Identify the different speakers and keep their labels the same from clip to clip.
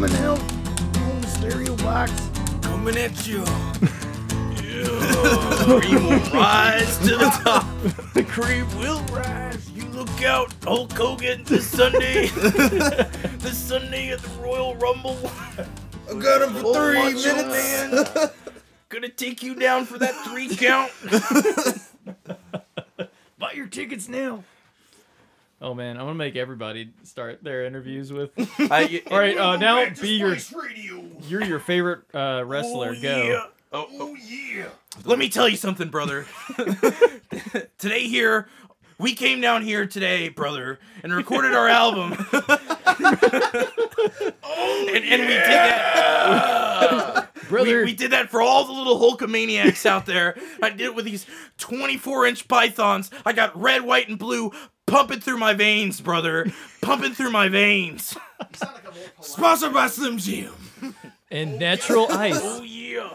Speaker 1: coming out on the stereo box.
Speaker 2: Coming at you. Yeah. Cream will rise to the top. The cream will rise. You look out, Hulk Hogan, this Sunday. this Sunday at the Royal Rumble.
Speaker 1: I got him for
Speaker 2: Old
Speaker 1: three minutes.
Speaker 2: Man. Gonna take you down for that three count. Buy your tickets now.
Speaker 3: Oh man, I'm gonna make everybody start their interviews with.
Speaker 4: I,
Speaker 3: All right, uh, now be your
Speaker 2: Radio.
Speaker 3: you're your favorite uh, wrestler.
Speaker 2: Oh,
Speaker 3: Go.
Speaker 2: Yeah. Oh, oh yeah. Let me tell you something, brother. today here, we came down here today, brother, and recorded our album. and, and we did that.
Speaker 3: Brother,
Speaker 2: We, we did that for all the little Hulkamaniacs out there. I did it with these 24 inch pythons. I got red, white, and blue pumping through my veins, brother. pumping through my veins. Sponsored by Slim Jim.
Speaker 3: and natural oh, ice.
Speaker 2: Oh, yeah.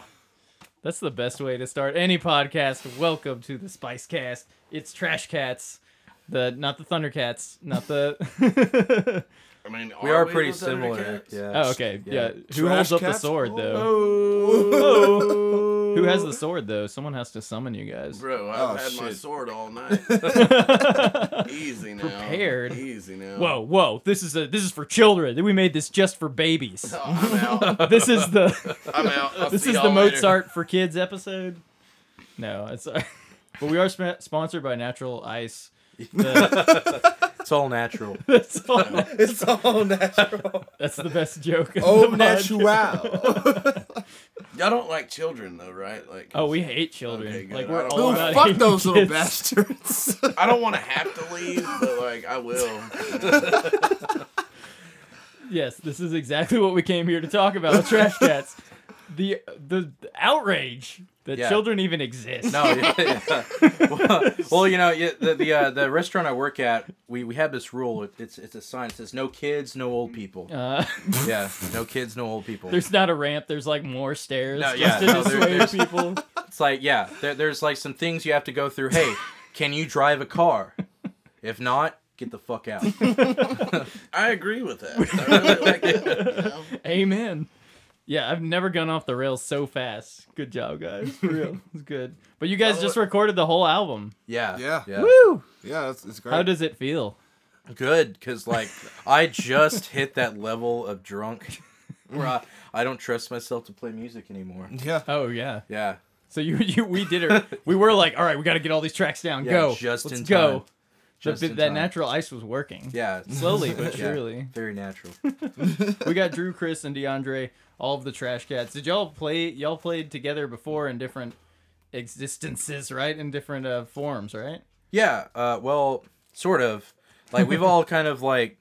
Speaker 3: That's the best way to start any podcast. Welcome to the Spice Cast. It's Trash Cats, the not the Thundercats, not the.
Speaker 2: I mean,
Speaker 4: we are
Speaker 2: we
Speaker 4: pretty similar. Yeah.
Speaker 3: oh, okay, yeah. Who
Speaker 1: Trash
Speaker 3: holds up the
Speaker 1: cats?
Speaker 3: sword though?
Speaker 4: Oh.
Speaker 3: Who has the sword though? Someone has to summon you guys.
Speaker 5: Bro, I've
Speaker 1: Oh,
Speaker 5: had my sword all night. Easy now.
Speaker 3: Prepared.
Speaker 5: Easy now.
Speaker 3: Whoa, whoa! This is a this is for children. We made this just for babies.
Speaker 5: Oh, I'm out.
Speaker 3: This is the
Speaker 5: I'm out. I'll
Speaker 3: this
Speaker 5: see
Speaker 3: is the
Speaker 5: y'all later.
Speaker 3: Mozart for kids episode. No, it's but we are sp- sponsored by Natural Ice. The,
Speaker 4: It's all natural.
Speaker 3: that's, all,
Speaker 1: It's all natural.
Speaker 3: that's the best joke.
Speaker 1: Oh,
Speaker 3: the
Speaker 1: natural.
Speaker 3: Podcast.
Speaker 5: Y'all don't like children though, right? Like,
Speaker 3: Oh, we hate children.
Speaker 5: Okay,
Speaker 3: like we're all
Speaker 1: Oh,
Speaker 3: about
Speaker 1: fuck
Speaker 3: hating
Speaker 1: those little
Speaker 3: kids.
Speaker 1: bastards.
Speaker 5: I don't want to have to leave, but like I will.
Speaker 3: Yes, this is exactly what we came here to talk about. Trash cats. The the outrage that
Speaker 4: Yeah.
Speaker 3: children even exist.
Speaker 4: No, yeah, yeah. Well, well, you know, the the, uh, the restaurant I work at, we, we have this rule. It's it's a sign. It says no kids, no old people.
Speaker 3: Uh,
Speaker 4: Yeah, no kids, no old people.
Speaker 3: there's not a ramp. There's like more stairs.
Speaker 4: No,
Speaker 3: just
Speaker 4: yeah,
Speaker 3: to
Speaker 4: no, there- there's-
Speaker 3: people.
Speaker 4: It's like yeah, there, there's like some things you have to go through. Hey, can you drive a car? If not, get the fuck out.
Speaker 5: I agree with that. I really like it. you know?
Speaker 3: Amen. Yeah, I've never gone off the rails so fast. Good job, guys. For real, it's good. But you guys just
Speaker 5: uh,
Speaker 3: recorded the whole album.
Speaker 1: Yeah.
Speaker 4: Yeah, yeah.
Speaker 3: Woo!
Speaker 1: Yeah, it's, it's great.
Speaker 3: How does it feel?
Speaker 4: Good, because like I just hit that level of drunk where I, I don't trust myself to play music anymore.
Speaker 1: yeah.
Speaker 3: Oh yeah.
Speaker 4: Yeah,
Speaker 3: So you you we did it. We were like, all right, we got to get all these tracks down.
Speaker 4: Yeah,
Speaker 3: go.
Speaker 4: just
Speaker 3: Let's
Speaker 4: in
Speaker 3: go.
Speaker 4: time.
Speaker 3: The-
Speaker 4: Just in
Speaker 3: that
Speaker 4: time.
Speaker 3: natural ice was working.
Speaker 4: yeah,
Speaker 3: Slowly but
Speaker 4: Yeah,
Speaker 3: surely.
Speaker 4: very natural.
Speaker 3: We got Drew, Chris, and DeAndre, all of the Trash Cats. Did y'all play? Y'all played together before in different existences, right? In different uh, forms, right?
Speaker 4: Yeah, uh, well, sort of. Like we've all kind of like,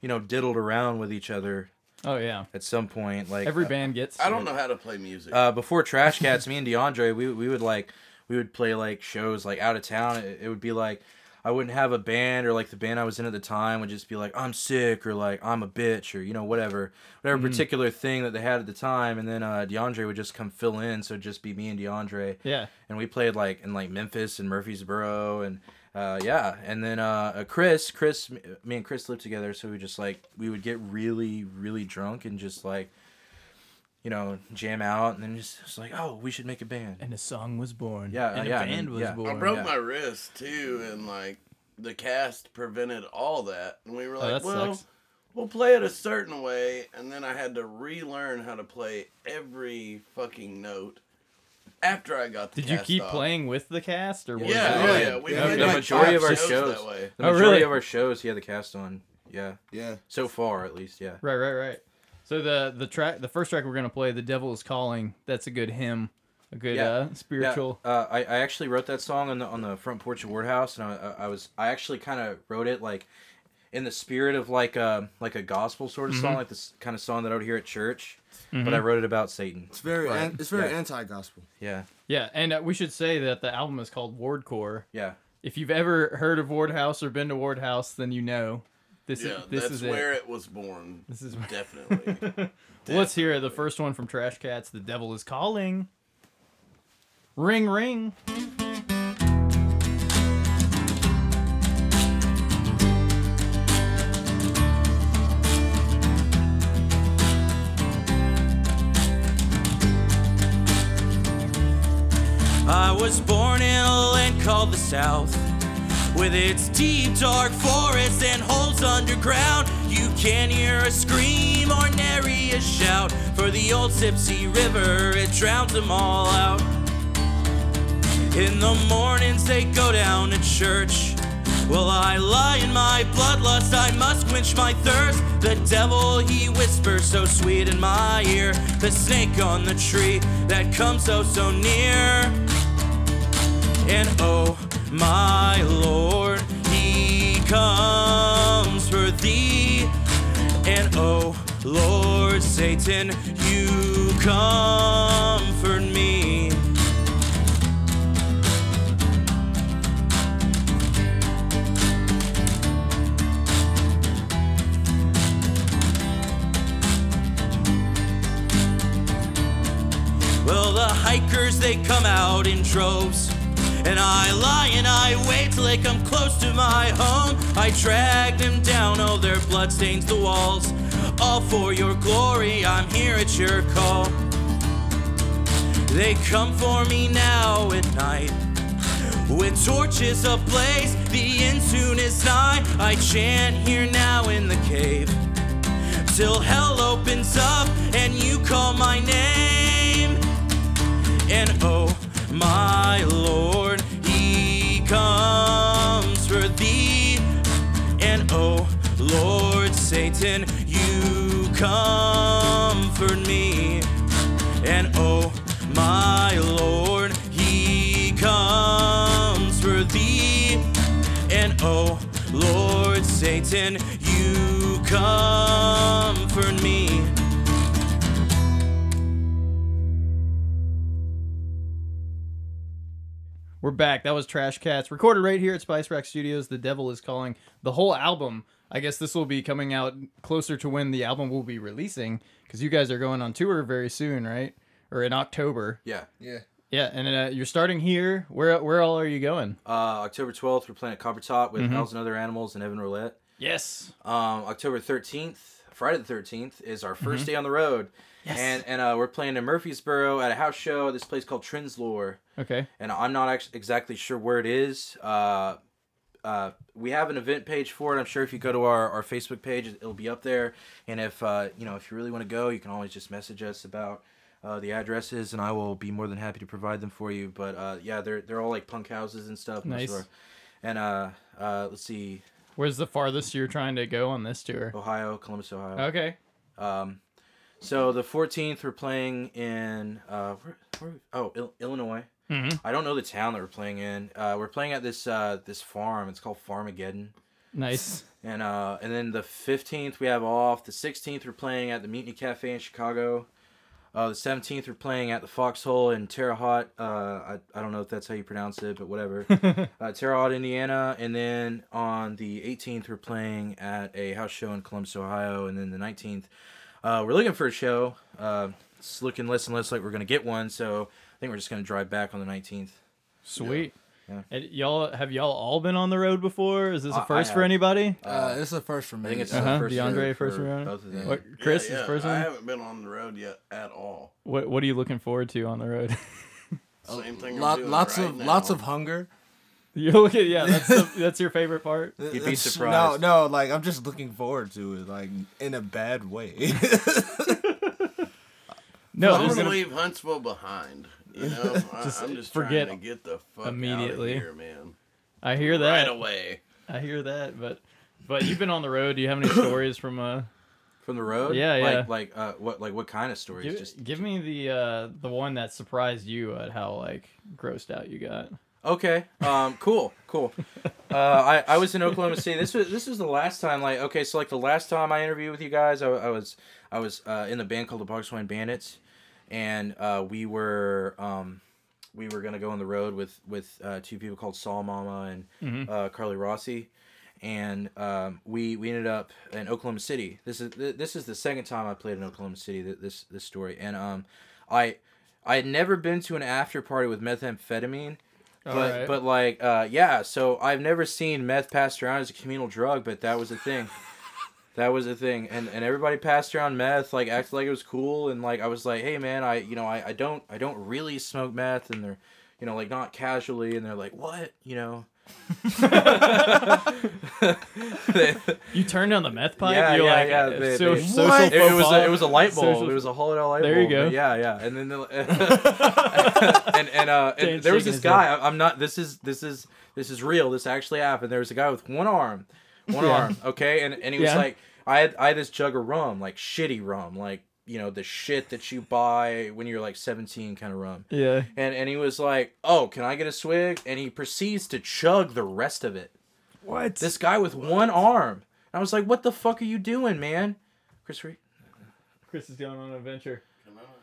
Speaker 4: you know, diddled around with each other
Speaker 3: Oh yeah.
Speaker 4: at some point. Like
Speaker 3: Every
Speaker 4: uh,
Speaker 3: band gets.
Speaker 5: I don't know how to play music.
Speaker 4: uh, before Trash Cats, me and DeAndre, we we would like we would play like shows like out of town. It, it would be like I wouldn't have a band or like the band I was in at the time would just be like I'm sick or like I'm a bitch or you know whatever whatever particular thing that they had at the time, and then uh, DeAndre would just come fill in, so just be me and DeAndre,
Speaker 3: Yeah.
Speaker 4: and we played like in like Memphis and Murfreesboro and. Uh, yeah, and then uh, uh, Chris, Chris, me and Chris lived together, so we just like we would get really, really drunk and just like you know, jam out, and then just it's like, oh, we should make a band.
Speaker 3: And a song was born.
Speaker 4: Yeah,
Speaker 3: and
Speaker 4: yeah,
Speaker 3: a
Speaker 4: and
Speaker 3: band
Speaker 4: then-
Speaker 3: was
Speaker 4: yeah. I
Speaker 5: I broke
Speaker 4: yeah.
Speaker 5: my wrist too, and like the cast prevented all that, and we were
Speaker 3: Oh,
Speaker 5: like,
Speaker 3: that
Speaker 5: well.
Speaker 3: sucks.
Speaker 5: We'll play it a certain way, and then I had to relearn how to play every fucking note after I got the
Speaker 3: Did you keep
Speaker 5: off.
Speaker 3: playing with the cast or was
Speaker 5: Yeah,
Speaker 3: it-
Speaker 5: oh
Speaker 1: Yeah.
Speaker 5: yeah. We
Speaker 1: Yeah,
Speaker 5: made
Speaker 1: the
Speaker 5: like
Speaker 4: majority of our
Speaker 5: shows
Speaker 4: shows-
Speaker 5: that way.
Speaker 4: The
Speaker 3: Oh, really?
Speaker 4: of our shows, he had the cast on. Yeah,
Speaker 1: Yeah.
Speaker 4: so far at least. Yeah.
Speaker 3: Right, right, right. So the the track, the first track we're gonna play, "The Devil Is Calling." That's a good hymn, a good
Speaker 4: Yeah.
Speaker 3: uh, spiritual.
Speaker 4: Yeah, uh, I, I actually wrote that song on the on the front porch of Ward House, and I, I, I was I actually kind of wrote it like in the spirit of like a like a gospel sort of
Speaker 3: Mm-hmm.
Speaker 4: song, like this kind of song that I would hear at church. But I wrote it about Satan.
Speaker 1: It's very
Speaker 4: Right.
Speaker 1: an, it's very
Speaker 4: Yeah.
Speaker 1: anti-gospel.
Speaker 4: Yeah,
Speaker 3: Yeah, and uh, we should say that the album is called Wardcore.
Speaker 4: yeah.
Speaker 3: If you've ever heard of Ward House or been to Ward House, then you know this
Speaker 5: yeah,
Speaker 3: is, this
Speaker 5: that's
Speaker 3: is
Speaker 5: where
Speaker 3: it.
Speaker 5: it. was born.
Speaker 3: This is
Speaker 5: definitely. definitely.
Speaker 3: Well, let's hear it. The first one from Trash Cats. The devil is calling. Ring ring.
Speaker 4: I was born in a land called the South. With its deep, dark forests and holes underground, you can't hear a scream or nary a shout. For the old Sipsey River, it drowns them all out. In the mornings, they go down to church. Well, I lie in my bloodlust, I must quench my thirst. The devil, he whispers so sweet in my ear. The snake on the tree that comes so, so near. And oh, my Lord, he comes for thee. And oh, Lord Satan, you comfort me. Well, the hikers, they come out in droves. And I lie and I wait till they come close to my home. I drag them down, oh, their blood stains the walls. All for your glory, I'm here at your call. They come for me now at night. With torches ablaze, the end soon is nigh. I chant here now in the cave till hell opens up and you call my name. And oh, my Lord, comes for thee. And oh, Lord Satan, you comfort me. And oh, my Lord, He comes for thee. And oh, Lord Satan, you comfort me.
Speaker 3: We're back. That was Trash Cats, recorded right here at Spice Rack Studios. The Devil is Calling. The whole album. I guess this will be coming out closer to when the album will be releasing, because you guys are going on tour very soon, right? Or in October.
Speaker 4: Yeah.
Speaker 1: Yeah.
Speaker 3: Yeah, and uh, you're starting here. Where where all are you going?
Speaker 4: Uh, October 12th, we're playing at Copper Top with Hells and Other Animals and Evan Roulette.
Speaker 3: Yes.
Speaker 4: Um, October 13th, Friday the 13th, is our 1st day on the road.
Speaker 3: Yes.
Speaker 4: And and uh, we're playing in Murfreesboro at a house show this place called Trinslore.
Speaker 3: Okay.
Speaker 4: And I'm not actually exactly sure where it is. Uh, uh, we have an event page for it. I'm sure if you go to our, our Facebook page, it'll be up there. And if uh, you know if you really want to go, you can always just message us about uh, the addresses, and I will be more than happy to provide them for you. But uh, yeah, they're they're all like punk houses and stuff.
Speaker 3: Nice.
Speaker 4: our- And uh, uh, let's see,
Speaker 3: Where's the farthest you're trying to go on this tour?
Speaker 4: Ohio, Columbus, Ohio.
Speaker 3: Okay.
Speaker 4: Um, so the 14th, we're playing in uh, where, where, oh Il- Illinois.
Speaker 3: Mhm.
Speaker 4: I don't know the town that we're playing in. Uh, we're playing at this uh, this farm. It's called Farmageddon.
Speaker 3: Nice.
Speaker 4: And uh, and then the 15th we have off. The 16th we're playing at the Mutiny Cafe in Chicago. Uh, the 17th we're playing at the Foxhole in Terre Haute. Uh, I, I don't know if that's how you pronounce it, but whatever. uh, Terre Haute, Indiana. And then on the 18th we're playing at a house show in Columbus, Ohio. And then the 19th uh, we're looking for a show. Uh, it's looking less and less like we're gonna get one. So I think we're just gonna drive back on the 19th.
Speaker 3: Sweet.
Speaker 4: Yeah.
Speaker 3: And y'all have y'all all been on the road before? Is this
Speaker 4: I-
Speaker 3: a
Speaker 4: I
Speaker 3: first for
Speaker 4: have.
Speaker 3: anybody?
Speaker 1: Uh, this is the first for me.
Speaker 4: I think it's
Speaker 3: Uh-huh,
Speaker 4: first
Speaker 3: DeAndre,
Speaker 4: year
Speaker 3: first
Speaker 4: for
Speaker 3: round.
Speaker 4: both of them.
Speaker 3: What Chris
Speaker 5: yeah,
Speaker 3: is first
Speaker 5: I
Speaker 3: one?
Speaker 5: haven't been on the road yet at all.
Speaker 3: What what are you looking forward to on the road?
Speaker 5: Same thing. I'm
Speaker 1: Lot,
Speaker 5: doing
Speaker 1: lots
Speaker 5: right
Speaker 1: of
Speaker 5: now.
Speaker 1: lots of hunger.
Speaker 3: You're looking yeah, that's the, that's your favorite part.
Speaker 4: You'd be surprised.
Speaker 1: No, no, like I'm just looking forward to it, like in a bad way.
Speaker 3: No,
Speaker 5: I'm gonna
Speaker 3: gonna
Speaker 5: leave Huntsville behind. You know, I,
Speaker 3: Just
Speaker 5: I'm just
Speaker 3: forget
Speaker 5: trying to get the fuck
Speaker 3: immediately.
Speaker 5: out of here, man.
Speaker 3: I hear that.
Speaker 5: Right away.
Speaker 3: I hear that, but but you've been on the road. Do you have any stories from uh
Speaker 4: From the road?
Speaker 3: Yeah, yeah.
Speaker 4: Like, like, uh, what, like, what kind of stories?
Speaker 3: give,
Speaker 4: Just
Speaker 3: give me the uh the one that surprised you at how like grossed out you got.
Speaker 4: Okay. Um, cool, cool. Uh, I, I was in Oklahoma City. This was, this was the last time. Like, okay, so like the last time I interviewed with you guys, I, I was, I was uh, in the band called the Bogswine Bandits, and uh, we were, um, we were gonna go on the road with with uh, two people called Saul Mama and uh, Carly Rossi. and um, we we ended up in Oklahoma City. This is th- this is the second time I played in Oklahoma City. th- This this story, and um, I I had never been to an after party with methamphetamine, but
Speaker 3: Alright.
Speaker 4: but like uh, yeah. So I've never seen meth passed around as a communal drug, but that was a thing. That was a thing, and and everybody passed around meth, like acted like it was cool, and like I was like, hey man, I you know I, I don't I don't really smoke meth, and they're you know, like not casually, and they're like, "What?" You know. They-
Speaker 3: You turned on the meth pipe.
Speaker 4: Yeah,
Speaker 3: You're
Speaker 4: yeah,
Speaker 3: like,
Speaker 4: yeah,
Speaker 3: uh,
Speaker 4: they-
Speaker 3: so-
Speaker 4: they-
Speaker 3: social
Speaker 1: What?
Speaker 4: it, it was a, it was a light bulb.
Speaker 3: social-
Speaker 4: It was a hollow light
Speaker 3: There you go.
Speaker 4: but Yeah, yeah. And then the, and and uh and there was this guy. I, I'm not. This is this is this is real. This actually happened. There was a guy with one arm, one
Speaker 3: Yeah.
Speaker 4: arm. Okay, and and he was
Speaker 3: Yeah.
Speaker 4: like, I had I had this jug of rum, like shitty rum, like you know the shit that you buy when you're like 17 kind of rum.
Speaker 3: Yeah.
Speaker 4: And and he was like, oh, can I get a swig? And he proceeds to chug the rest of it.
Speaker 3: What?
Speaker 4: This guy with one arm. And I was like, what the fuck are you doing, man? Chris Reed.
Speaker 3: Chris is going on an adventure.
Speaker 5: Can I not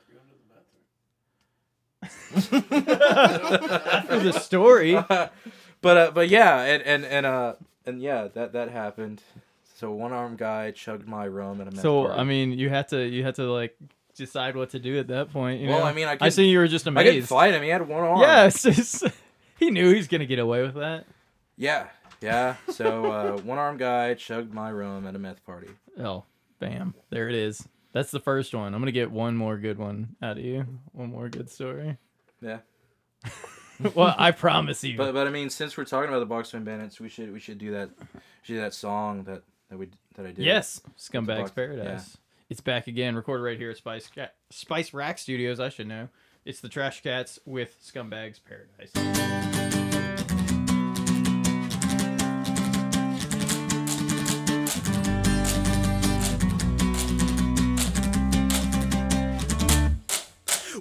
Speaker 5: go to the?
Speaker 3: After the story.
Speaker 4: but uh, but yeah, and and and uh and yeah, that that happened. So one armed guy chugged my rum at a meth party.
Speaker 3: So
Speaker 4: party.
Speaker 3: I mean, you had to you had to like decide what to do at that point. You
Speaker 4: Well,
Speaker 3: know?
Speaker 4: I mean, I
Speaker 3: I see you were just amazed.
Speaker 4: I didn't fight him. He had one arm.
Speaker 3: Yeah, just, he knew he was gonna get away with that.
Speaker 4: Yeah. Yeah. So uh, one armed guy chugged my rum at a meth party.
Speaker 3: Oh, bam! There it is. That's the first one. I'm gonna get one more good one out of you. One more good story.
Speaker 4: Yeah.
Speaker 3: well, I promise you.
Speaker 4: But but I mean, since we're talking about the Boxman Bandits, we should we should do that. Should do that song that that we that I did.
Speaker 3: yes,
Speaker 4: Box-
Speaker 3: Scumbags Paradise.
Speaker 4: yeah.
Speaker 3: It's back again, recorded right here at Spice Ca- Spice Rack Studios. I should know. It's the Trash Cats with Scumbags Paradise.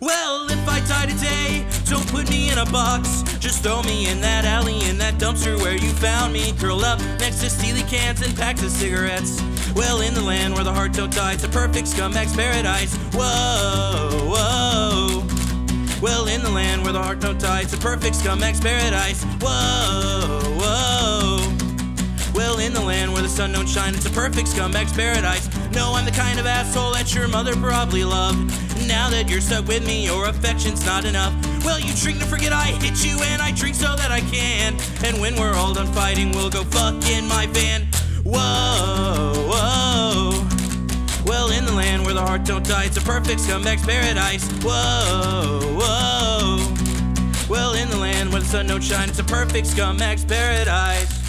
Speaker 2: Well, if I die today, don't put me in a box. Just throw me in that alley, in that dumpster where you found me. Curl up next to steely cans and packs of cigarettes. Well, in the land where the heart don't die, it's a perfect scumbag's paradise. Whoa, whoa. Well, in the land where the heart don't die, it's a perfect scumbag's paradise. Whoa, whoa. Well, in the land where the sun don't shine, it's a perfect scumbag's paradise. No, I'm the kind of asshole that your mother probably loved. Now that you're stuck with me, your affection's not enough. Well, you drink to forget I hit you, and I drink so that I can. And when we're all done fighting, we'll go fuck in my van. Whoa, whoa. Well, in the land where the heart don't die, it's a perfect scumbag's paradise. Whoa, whoa. Well, in the land where the sun don't shine, it's a perfect scumbag's paradise.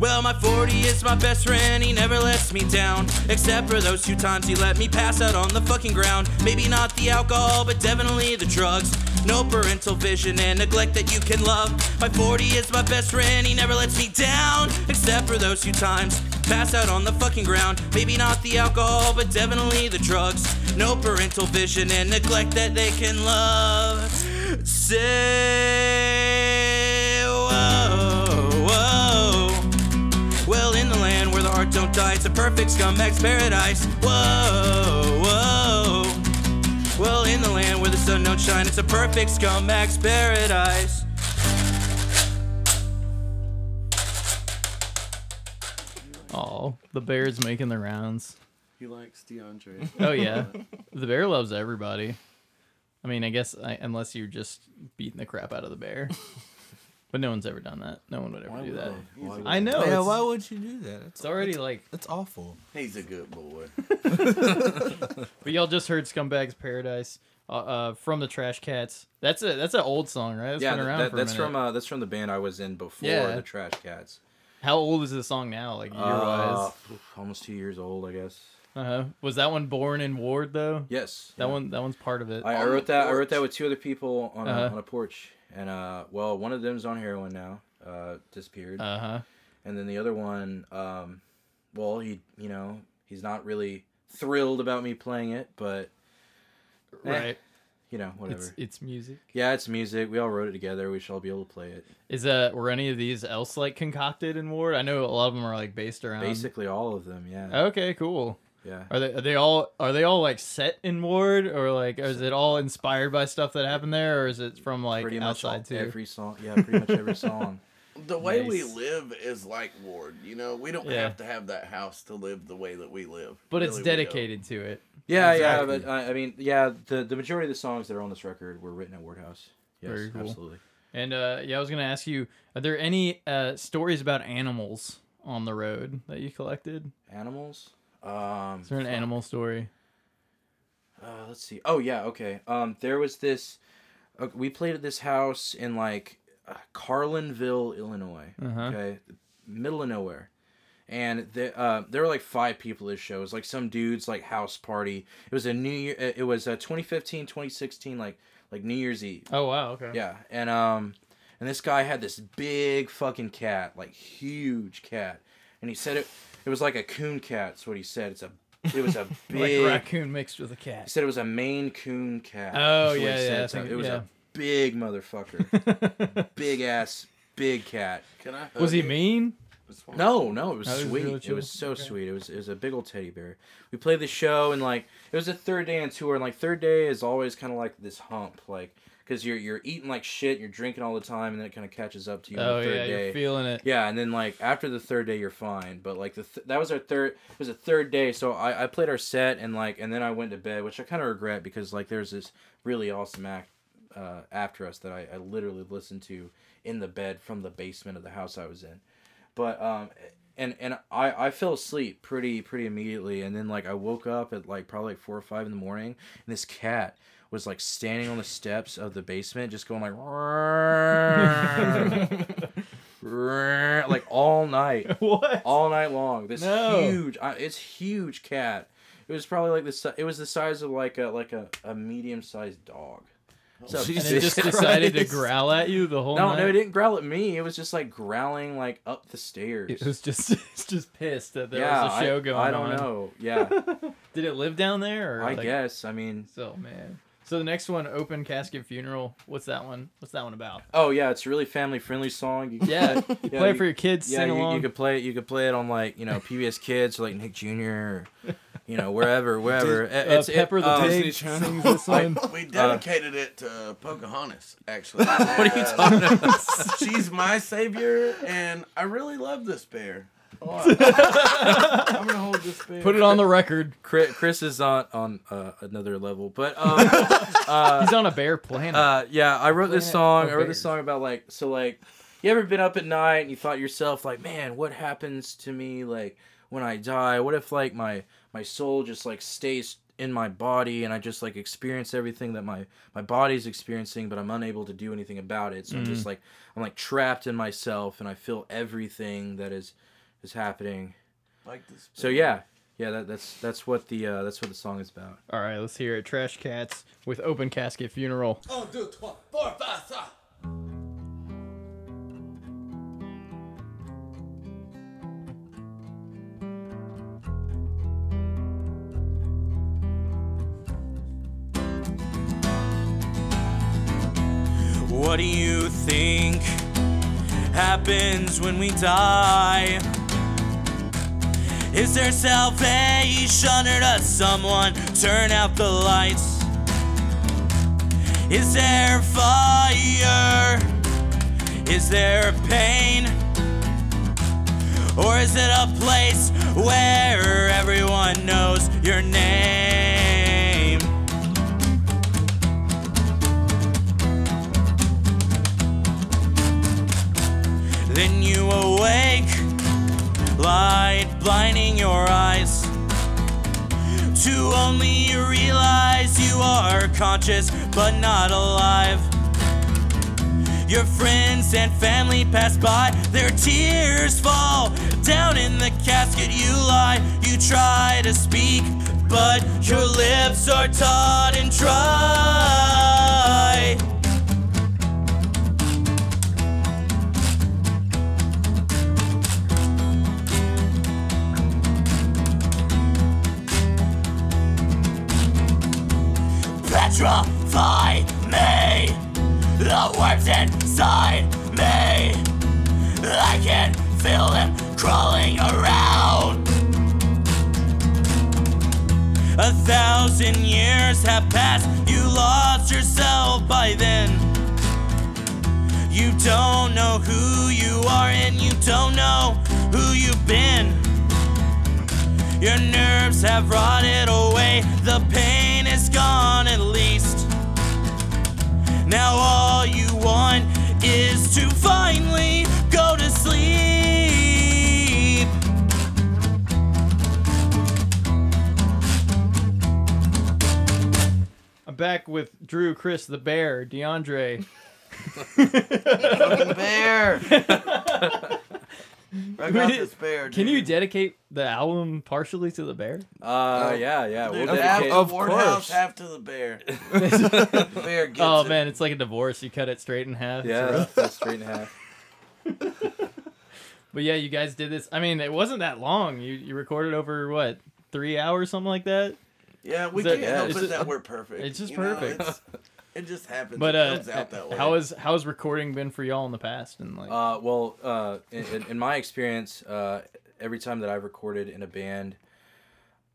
Speaker 2: Well, my 40 is my best friend, he never lets me down. Except for those two times he let me pass out on the fucking ground. Maybe not the alcohol, but definitely the drugs. No parental vision and neglect that you can love. My 40 is my best friend, he never lets me down. Except for those two times. Pass out on the fucking ground. Maybe not the alcohol, but definitely the drugs. No parental vision and neglect that they can love. Say, land heart don't die, it's a perfect scumbag's paradise. Whoa, whoa. Well, in the land where the sun don't shine, it's a perfect scumbag's paradise.
Speaker 3: Oh, the bear's making the rounds.
Speaker 5: He likes DeAndre.
Speaker 3: Oh yeah, the bear loves everybody. I mean, I guess I, unless you're just beating the crap out of the bear, but no one's ever done that. No one would ever do that.
Speaker 5: He's a,
Speaker 3: I know.
Speaker 1: yeah,
Speaker 3: it's,
Speaker 1: why would you do that? It's,
Speaker 3: it's already like.
Speaker 1: it's awful.
Speaker 5: he's a good boy.
Speaker 3: But y'all just heard "Scumbags Paradise" uh, uh, from the Trash Cats. That's a that's an old song, right? It's
Speaker 4: yeah,
Speaker 3: been around
Speaker 4: that,
Speaker 3: for
Speaker 4: that's
Speaker 3: a minute.
Speaker 4: from uh, that's from the band I was in before
Speaker 3: Yeah.
Speaker 4: the Trash Cats.
Speaker 3: How old is the song now? Like year
Speaker 4: Uh,
Speaker 3: wise?
Speaker 4: almost two years old, I guess.
Speaker 3: Uh huh. Was that one born in Ward though?
Speaker 4: Yes,
Speaker 3: That
Speaker 4: yeah.
Speaker 3: one that one's part of it.
Speaker 4: I, I wrote that. I wrote that with two other people on,
Speaker 3: Uh-huh.
Speaker 4: a, on a porch, and uh, well, one of them's on heroin now, uh, disappeared,
Speaker 3: Uh huh.
Speaker 4: and then the other one, um, well, he, you know, he's not really thrilled about me playing it, but Eh,
Speaker 3: Right.
Speaker 4: you know, whatever.
Speaker 3: It's it's music.
Speaker 4: yeah, it's music. We all wrote it together. We should all be able to play it.
Speaker 3: Is that were any of these else like concocted in Ward? I know a lot of them are like based around.
Speaker 4: Basically, all of them. Yeah,
Speaker 3: Okay, cool.
Speaker 4: Yeah.
Speaker 3: Are they are they all are they all like set in Ward or like is it all inspired by stuff that happened there or is it from like
Speaker 4: pretty much all,
Speaker 3: outside too?
Speaker 4: every song. Yeah, pretty much every song.
Speaker 5: The way we live is like Ward. You know, we don't
Speaker 3: Yeah.
Speaker 5: have to have that house to live the way that we live.
Speaker 3: but it's
Speaker 5: Really, we don't.
Speaker 3: dedicated to it.
Speaker 4: Yeah,
Speaker 1: Exactly.
Speaker 4: yeah, but uh, I mean, yeah, the the majority of the songs that are on this record were written at Ward House. Yes,
Speaker 3: Very cool.
Speaker 4: absolutely.
Speaker 3: And uh, yeah, I was gonna ask you: Are there any uh, stories about animals on the road that you collected?
Speaker 4: Animals. Um,
Speaker 3: Is there an
Speaker 4: fuck.
Speaker 3: animal story?
Speaker 4: Uh, let's see. Oh yeah, okay. Um, there was this. okay, we played at this house in like uh, Carlinville, Illinois.
Speaker 3: Uh-huh.
Speaker 4: Okay, middle of nowhere. And the, uh, there were like five people at this show. It was like some dude's like house party. It was a New Year. uh, It was a 2015, 2016, like like New Year's Eve.
Speaker 3: Oh wow. Okay.
Speaker 4: Yeah, and um, and this guy had this big fucking cat, like huge cat, and he said it. It was like a coon cat. That's what he said. It's a. It was a
Speaker 3: Like
Speaker 4: big.
Speaker 3: a raccoon mixed with a cat.
Speaker 4: He said it was a Maine Coon cat.
Speaker 3: Oh,
Speaker 4: That's
Speaker 3: yeah,
Speaker 4: said.
Speaker 3: yeah, think-
Speaker 4: it was
Speaker 3: yeah.
Speaker 4: a big motherfucker, big ass, big cat.
Speaker 5: Can I?
Speaker 3: Was he
Speaker 5: it?
Speaker 3: mean?
Speaker 4: No, no, it was
Speaker 3: Oh, it was
Speaker 4: sweet.
Speaker 3: really
Speaker 4: it was so
Speaker 3: Okay.
Speaker 4: sweet. It was it was a big old teddy bear. We played the show and like it was the third day on tour and like third day is always kind of like this hump like because you're you're eating like shit, you're drinking all the time, and then it kind of catches up to you. on
Speaker 3: Oh
Speaker 4: the third
Speaker 3: yeah,
Speaker 4: day.
Speaker 3: you're feeling it.
Speaker 4: Yeah, and then like after the third day, you're fine. But like the th- that was our third. It was a third day, so I, I played our set and like and then I went to bed, which I kind of regret because like there's this really awesome act uh, after us that I, I literally listened to in the bed from the basement of the house I was in. But um and and I I fell asleep pretty pretty immediately, and then like I woke up at like probably like four or five in the morning, and this cat was like standing on the steps of the basement, just going like. like all night,
Speaker 3: What?
Speaker 4: all night long. This
Speaker 3: No.
Speaker 4: huge, uh, it's huge cat. It was probably like the si- it was the size of like a like a, a medium sized dog. So
Speaker 3: And
Speaker 1: Jesus
Speaker 3: it just decided to growl at you the whole
Speaker 4: no,
Speaker 3: night.
Speaker 4: no, it didn't growl at me. It was just like growling like up the stairs.
Speaker 3: It was just it's just pissed that there
Speaker 4: yeah,
Speaker 3: was a show
Speaker 4: I,
Speaker 3: going
Speaker 4: I don't
Speaker 3: on.
Speaker 4: know. Yeah,
Speaker 3: Did it live down there? Or
Speaker 4: I
Speaker 3: like-
Speaker 4: guess. I mean,
Speaker 3: So man. So the next one, open casket funeral. What's that one? What's that one about?
Speaker 4: oh yeah, it's a really family friendly song. You can
Speaker 3: Yeah, you
Speaker 4: Yeah,
Speaker 3: play it for your kids.
Speaker 4: Yeah,
Speaker 3: sing
Speaker 4: you,
Speaker 3: along.
Speaker 4: you could play it. You could play it on like you know PBS Kids or like Nick Jr. or you know wherever, wherever. It-
Speaker 3: uh,
Speaker 4: it's it-
Speaker 3: Pepper the
Speaker 4: um,
Speaker 1: Disney
Speaker 3: Pig
Speaker 1: Channel.
Speaker 3: sings this
Speaker 4: I-
Speaker 5: We dedicated it to Pocahontas, actually.
Speaker 4: What are you talking about?
Speaker 5: She's my savior, and I really love this bear. Hold on. I'm gonna hold this bear.
Speaker 3: Put it on the record.
Speaker 4: Chris, Chris is on on uh, another level, but um, uh,
Speaker 3: He's on a bear planet.
Speaker 4: uh, yeah, I wrote this
Speaker 3: Planet
Speaker 4: song.
Speaker 3: of
Speaker 4: I wrote this
Speaker 3: Bears.
Speaker 4: song about like so like you ever been up at night and you thought to yourself like, man, what happens to me like when I die? What if like my my soul just like stays in my body and I just like experience everything that my my body's experiencing, but I'm unable to do anything about it. So I'm just like I'm like trapped in myself and I feel everything that is is happening.
Speaker 5: like this.
Speaker 4: So yeah, yeah, that, that's that's what the uh, that's what the song is about.
Speaker 3: All right, let's hear it. Trash Cats with open casket funeral.
Speaker 1: Un, deux, trois, four, five, six.
Speaker 2: What do you think happens when we die? Is there salvation or does someone turn out the lights? Is there fire? Is there pain? Or is it a place where everyone knows your name? Then you awake, light blinding your eyes. To only realize you are conscious but not alive. Your friends and family pass by, their tears fall down in the casket. You lie, you try to speak, but your lips are taut and dry. Petrify me, the worms inside me. I can feel them crawling around. A thousand years have passed, you lost yourself by then. You don't know who you are, and you don't know who you've been. Your nerves have rotted away, the pain gone at least. Now all you want is to finally go to sleep.
Speaker 3: I'm back with Drew, Chris, the Bear, DeAndre.
Speaker 5: Fucking bear. I got this bear.
Speaker 3: Can you dedicate the album partially to the Bear?
Speaker 4: Uh, yeah, yeah.
Speaker 5: Dude,
Speaker 4: We'll
Speaker 5: half
Speaker 4: dedicate-
Speaker 5: to
Speaker 1: Of
Speaker 5: Ward House,
Speaker 1: course.
Speaker 5: half to the bear. the bear gets
Speaker 3: Oh
Speaker 5: it.
Speaker 3: man, it's like a divorce. You cut it straight in half. It's
Speaker 4: yeah,
Speaker 3: rough.
Speaker 4: that's straight in half.
Speaker 3: But yeah, you guys did this. I mean, it wasn't that long. You you recorded over what three hours, something like that.
Speaker 5: Yeah, we
Speaker 3: Is that-
Speaker 5: can't help
Speaker 3: it's
Speaker 5: it
Speaker 3: just-
Speaker 5: that we're perfect.
Speaker 3: it's just
Speaker 5: you know?
Speaker 3: perfect.
Speaker 5: It's- it just happens.
Speaker 3: But
Speaker 5: it
Speaker 3: uh,
Speaker 5: comes out that way.
Speaker 3: how has how has recording been for y'all in the past? And like,
Speaker 4: Uh, well, uh, in, in, in my experience, uh, every time that I've recorded in a band,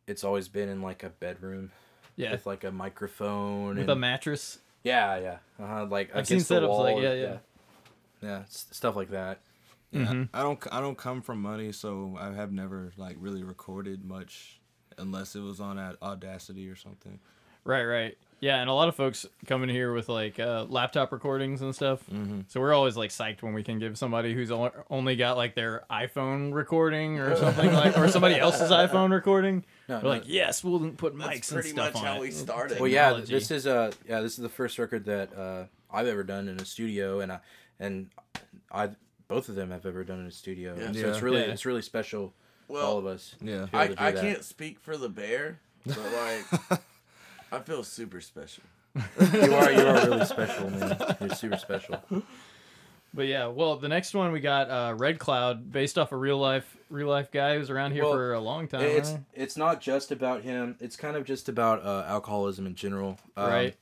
Speaker 4: it's always been in like a bedroom
Speaker 3: yeah,
Speaker 4: with like a microphone.
Speaker 3: with a mattress.
Speaker 4: yeah, yeah, uh-huh, like
Speaker 3: I've seen
Speaker 4: against
Speaker 3: setups
Speaker 4: wall.
Speaker 3: like-
Speaker 4: or-
Speaker 3: yeah, yeah.
Speaker 4: yeah, stuff like that.
Speaker 1: Yeah,
Speaker 3: Mhm.
Speaker 1: I don't I don't come from money, so I have never like really recorded much, unless it was on at Audacity or something.
Speaker 3: Right, right. Yeah, and a lot of folks come in here with like uh, laptop recordings and stuff.
Speaker 1: Mm-hmm.
Speaker 3: So we're always like psyched when we can give somebody who's only got like their iPhone recording or something like, or somebody else's iPhone recording.
Speaker 4: No,
Speaker 3: We're
Speaker 4: no.
Speaker 3: like, yes, we'll put mics
Speaker 5: That's
Speaker 3: and
Speaker 5: pretty much how
Speaker 3: it.
Speaker 5: we started.
Speaker 4: Well, yeah,
Speaker 3: Technology.
Speaker 4: this is uh yeah, this is the first record that uh, I've ever done in a studio, and I and I both of them have ever done in a studio.
Speaker 5: Yeah.
Speaker 4: So
Speaker 1: Yeah.
Speaker 4: it's really
Speaker 3: Yeah.
Speaker 4: it's really special
Speaker 5: Well,
Speaker 4: all of us.
Speaker 1: Yeah.
Speaker 5: I,
Speaker 4: able to do
Speaker 5: I
Speaker 4: that.
Speaker 5: can't speak for the bear, but like, I feel super special.
Speaker 4: You are you are really special, man. You're super special.
Speaker 3: But yeah, well, the next one we got uh, Red Cloud, based off a real life real life guy who's around here
Speaker 4: Well,
Speaker 3: for a long time.
Speaker 4: It's
Speaker 3: right?
Speaker 4: it's not just about him. It's kind of just about uh, alcoholism in general. Um,
Speaker 3: Right.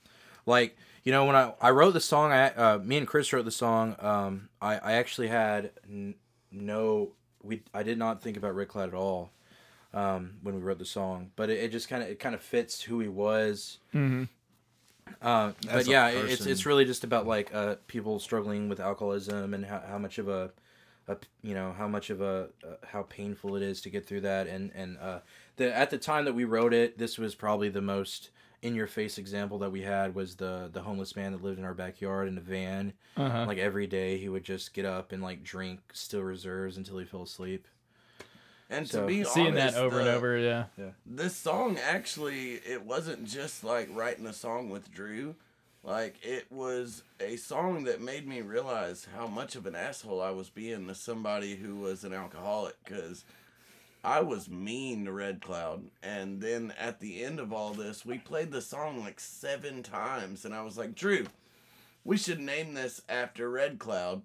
Speaker 4: Like you know when I I wrote the song, I uh, me and Chris wrote the song. Um, I I actually had n- no we I did not think about Red Cloud at all. Um, when we wrote the song, but it, it just kind of it kind of fits who he was.
Speaker 3: Mhm.
Speaker 4: Um, but yeah, it- it's it's really just about like uh, people struggling with alcoholism and how, how much of a, a you know how much of a uh, how painful it is to get through that and and uh, the at the time that we wrote it, this was probably the most in your face example that we had was the the homeless man that lived in our backyard in a van.
Speaker 3: Uh-huh.
Speaker 4: Like every day, he would just get up and like drink Steel Reserves until he fell asleep.
Speaker 5: And
Speaker 4: So-
Speaker 5: to be
Speaker 3: Seeing
Speaker 5: honest,
Speaker 3: that over and
Speaker 5: the-
Speaker 3: over, yeah.
Speaker 5: this song actually it wasn't just like writing a song with Drew. Like it was a song that made me realize how much of an asshole I was being to somebody who was an alcoholic cuz I was mean to Red Cloud and then at the end of all this we played the song like 7 times and I was like, "Drew, we should name this after Red Cloud."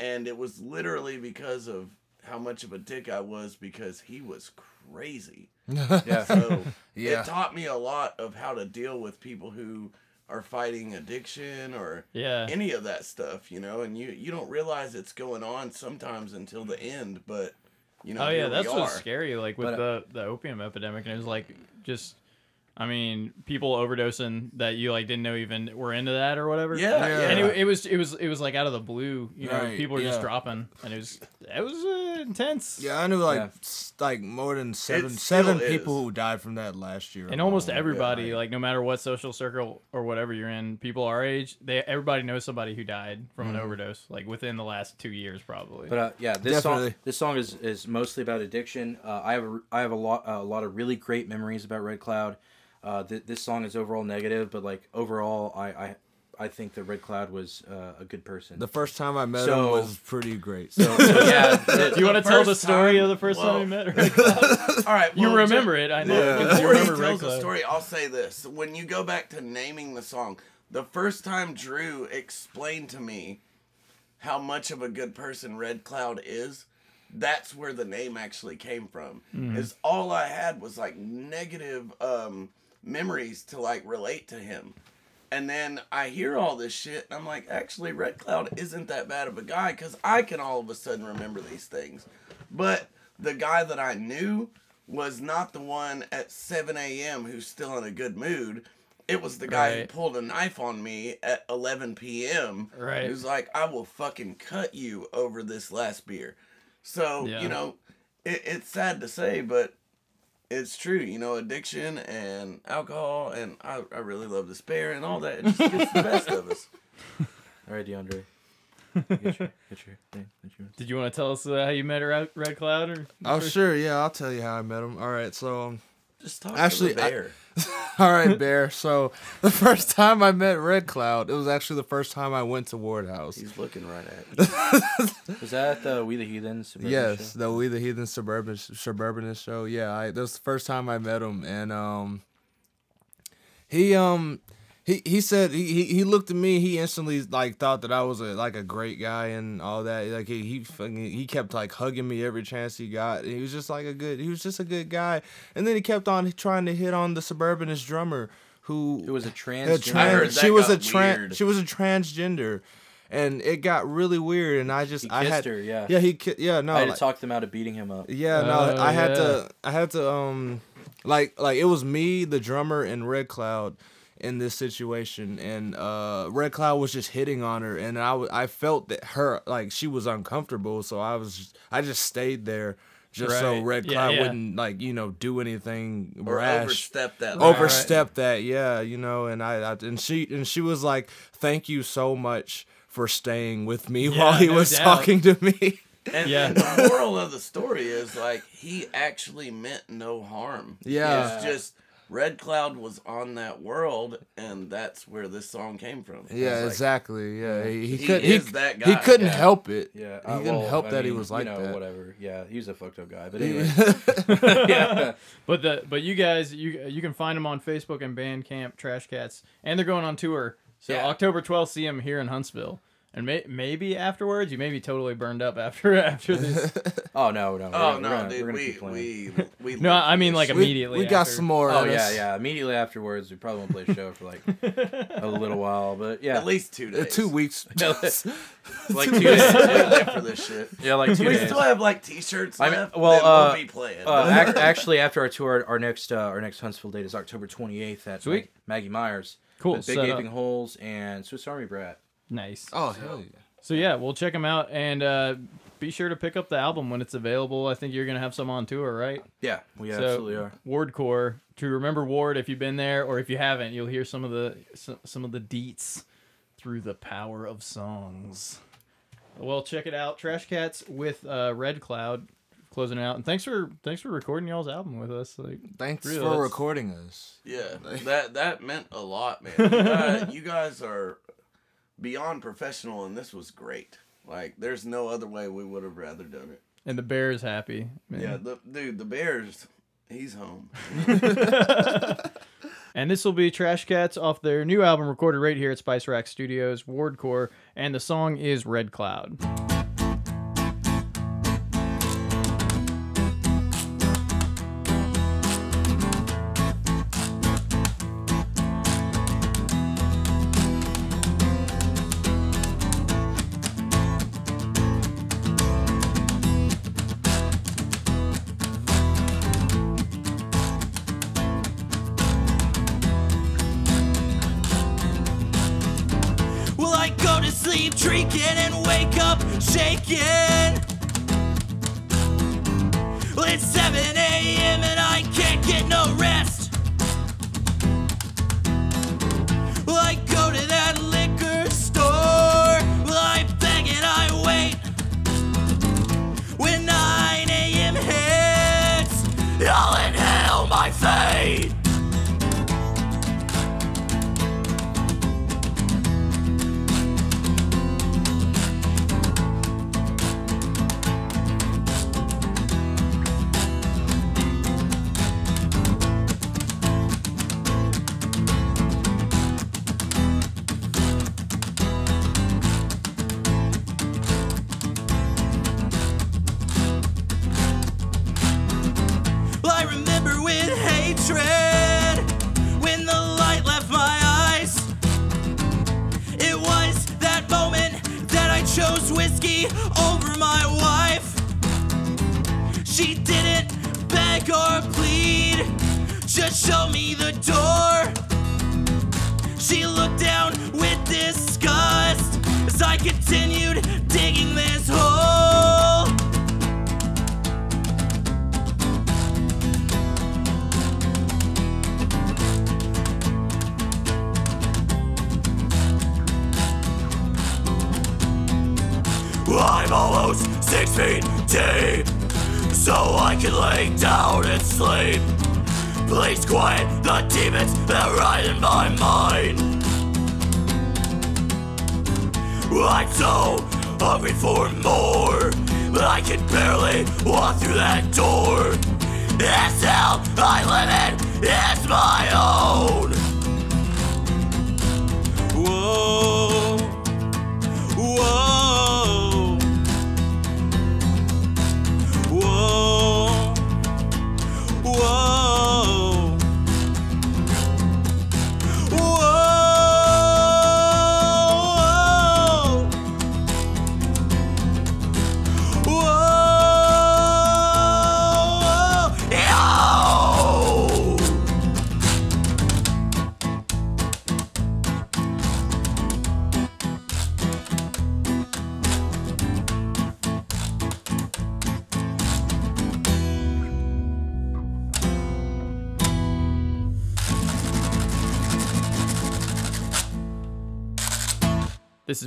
Speaker 5: And it was literally because of how much of a dick I was because he was crazy.
Speaker 4: Yeah.
Speaker 5: So
Speaker 1: Yeah.
Speaker 5: it taught me a lot of how to deal with people who are fighting addiction or
Speaker 3: Yeah.
Speaker 5: any of that stuff, you know, and you you don't realize it's going on sometimes until the end, but you know,
Speaker 3: Oh yeah, that's
Speaker 5: we
Speaker 3: what's scary. Like with
Speaker 4: But, uh,
Speaker 3: the the opium epidemic, and it was like just, I mean, people overdosing that you like didn't know even were into that or whatever.
Speaker 5: Yeah,
Speaker 1: Yeah.
Speaker 5: yeah.
Speaker 3: And it, it was it was it was like out of the blue. You know,
Speaker 1: Right,
Speaker 3: people were just dropping, and it was it was uh, intense.
Speaker 1: Yeah, I knew like
Speaker 4: Yeah.
Speaker 1: s- like more than seven
Speaker 5: still
Speaker 1: seven
Speaker 5: is.
Speaker 1: people who died from that last year.
Speaker 3: And almost
Speaker 1: alone.
Speaker 3: everybody,
Speaker 5: right.
Speaker 3: like no matter what social circle or whatever you're in, people our age, they everybody knows somebody who died from an overdose, like within the last two years, probably.
Speaker 4: But uh, yeah, this
Speaker 1: Definitely.
Speaker 4: song this song is, is mostly about addiction. Uh, I have a, I have a lot a lot of really great memories about Red Cloud. Uh, th- this song is overall negative, but like overall, I I, I think that Red Cloud was uh, a good person.
Speaker 1: The first time I met
Speaker 4: So-
Speaker 1: him was pretty great.
Speaker 4: so, so yeah, th-
Speaker 3: Do you want to tell the story
Speaker 5: time-
Speaker 3: of the first
Speaker 5: well-
Speaker 3: time you met? Red Cloud?
Speaker 5: All right,
Speaker 3: you
Speaker 5: well,
Speaker 3: remember it, I know.
Speaker 1: Yeah.
Speaker 3: because You
Speaker 5: Before he
Speaker 3: remember Red
Speaker 5: tells the story, I'll say this: when you go back to naming the song, the first time Drew explained to me how much of a good person Red Cloud is, that's where the name actually came from. Is all I had was like negative um, memories to like relate to him. And then I hear all this shit, and I'm like, actually, Red Cloud isn't that bad of a guy because I can all of a sudden remember these things. But the guy that I knew was not the one at 7 a.m. who's still in a good mood. It was the guy who pulled a knife on me at 11 p.m.
Speaker 3: Right.
Speaker 5: Who's like, I will fucking cut you over this last beer. So,
Speaker 3: Yeah.
Speaker 5: you know, it, it's sad to say, but it's true. You know, addiction and alcohol, and I, I really love despair and all that. It just gets the best of us.
Speaker 4: all right, DeAndre, get your, get your thing. Get your...
Speaker 3: Did you want to tell us uh, how you met Red Red Cloud? Or
Speaker 1: Oh sure, yeah, I'll tell you how I met him. All right, so um,
Speaker 5: Just talk
Speaker 1: Actually,
Speaker 5: to the bear.
Speaker 1: All right, Bear. So the first time I met Red Cloud, it was actually the first time I went to Ward House.
Speaker 5: He's looking right at you.
Speaker 4: Was that the We the Heathens? suburban
Speaker 1: Yes,
Speaker 4: show?
Speaker 1: the We the Heathen Suburban Suburbanist show. Yeah, I that was the first time I met him, and um, he um. He, he said he, he, he looked at me he instantly like thought that I was a like a great guy and all that like he he fucking, he kept like hugging me every chance he got he was just like a good he was just a good guy and then he kept on trying to hit on the suburbanist drummer who
Speaker 4: It was a
Speaker 1: a
Speaker 4: trans.
Speaker 1: trans-
Speaker 5: I heard
Speaker 1: she
Speaker 5: that
Speaker 1: was a trans she was a transgender and it got really weird and I just
Speaker 4: He
Speaker 1: I
Speaker 4: kissed
Speaker 1: had
Speaker 4: her, yeah.
Speaker 1: yeah he ki- yeah no
Speaker 4: I had
Speaker 1: like-
Speaker 4: to talk them out of beating him up.
Speaker 1: yeah, no,
Speaker 3: Oh,
Speaker 1: I had
Speaker 3: yeah.
Speaker 1: to I had to um like like it was me, the drummer, and Red Cloud in this situation and uh Red Cloud was just hitting on her and I wa- I felt that her like she was uncomfortable so I was just, I just stayed there just so Red Cloud
Speaker 3: yeah.
Speaker 1: wouldn't like you know do anything
Speaker 5: Or
Speaker 1: rash
Speaker 5: overstep that.
Speaker 3: Right,
Speaker 5: line.
Speaker 1: overstep that yeah you know and I, I and she and she was like thank you so much for staying with me while he
Speaker 3: no
Speaker 1: was
Speaker 3: doubt.
Speaker 1: talking to me
Speaker 5: And,
Speaker 3: Yeah.
Speaker 5: and the moral of the story is like he actually meant no harm.
Speaker 1: Yeah.
Speaker 5: It's just Red Cloud was on that world, and that's where this song came from.
Speaker 1: Yeah,
Speaker 5: like,
Speaker 1: exactly. Yeah, he, he,
Speaker 5: He
Speaker 1: could,
Speaker 5: is
Speaker 1: he,
Speaker 5: that guy.
Speaker 1: He couldn't
Speaker 5: yeah.
Speaker 1: help it.
Speaker 4: Yeah,
Speaker 1: he
Speaker 4: uh,
Speaker 1: couldn't
Speaker 4: well,
Speaker 1: help
Speaker 4: I
Speaker 1: that he was like
Speaker 4: you know,
Speaker 1: that.
Speaker 4: Whatever. Yeah, he was a fucked up guy. But anyway, yeah.
Speaker 3: But the but you guys you you can find them on Facebook and Bandcamp Trash Cats and they're going on tour. So
Speaker 5: Yeah.
Speaker 3: October 12th see them here in Huntsville. And may, maybe afterwards you may be totally burned up after after this.
Speaker 4: Oh no, no. we're
Speaker 5: Oh
Speaker 4: gonna-
Speaker 5: no,
Speaker 4: we're gonna,
Speaker 5: dude,
Speaker 4: we're gonna
Speaker 5: we
Speaker 4: keep playing.
Speaker 5: we we.
Speaker 3: No, I mean,
Speaker 5: this
Speaker 3: like,
Speaker 5: shit.
Speaker 1: we,
Speaker 3: immediately
Speaker 1: we got
Speaker 3: after.
Speaker 1: some more.
Speaker 4: Oh yeah, yeah. Immediately afterwards, we probably won't play a show for like a little while, but yeah,
Speaker 5: At least two
Speaker 1: Uh,
Speaker 5: days.
Speaker 1: two weeks.
Speaker 4: like two
Speaker 5: We
Speaker 4: days.
Speaker 5: live for this shit.
Speaker 4: Yeah, like two
Speaker 5: We
Speaker 4: days.
Speaker 5: still have like T-shirts
Speaker 4: I mean,
Speaker 5: left.
Speaker 4: well, uh,
Speaker 5: we'll be playing.
Speaker 4: Uh, ac- actually, after our tour, our next uh, our next Huntsville date is October 28th at
Speaker 3: Sweet.
Speaker 4: Mag- Maggie Myers.
Speaker 3: Cool,
Speaker 4: Big Gaping. Holes and Swiss Army Brat.
Speaker 3: Nice.
Speaker 1: Oh hell yeah.
Speaker 3: So yeah, we'll check them out and uh, be sure to pick up the album when it's available. I think you're gonna have some on tour, right?
Speaker 4: Yeah, we
Speaker 3: So,
Speaker 4: absolutely are.
Speaker 3: Wardcore. To remember Ward, if you've been there or if you haven't, you'll hear some of the some, some of the deets through the power of songs. Well, check it out, Trash Cats with uh, Red Cloud closing out. And thanks for thanks for recording y'all's album with us. Like,
Speaker 1: Thanks
Speaker 3: Really,
Speaker 1: for
Speaker 3: that's-
Speaker 1: recording us.
Speaker 5: yeah, that that meant a lot, man. You guys, you guys are beyond professional, and this was great. Like, there's no other way we would have rather done it.
Speaker 3: and the Bear's happy. Man.
Speaker 5: Yeah, the dude, the Bears, he's home.
Speaker 3: And this will be Trash Cats off their new album recorded right here at Spice Rack Studios, Wardcore, and the song is Red Cloud.
Speaker 2: She looked down with disgust as I continued digging this hole. I'm almost six feet deep, so I can lay down and sleep.
Speaker 4: Please quiet the demons that ride in my mind. I'm so hungry for more, but I can barely walk through that door. This hell I live in is my own.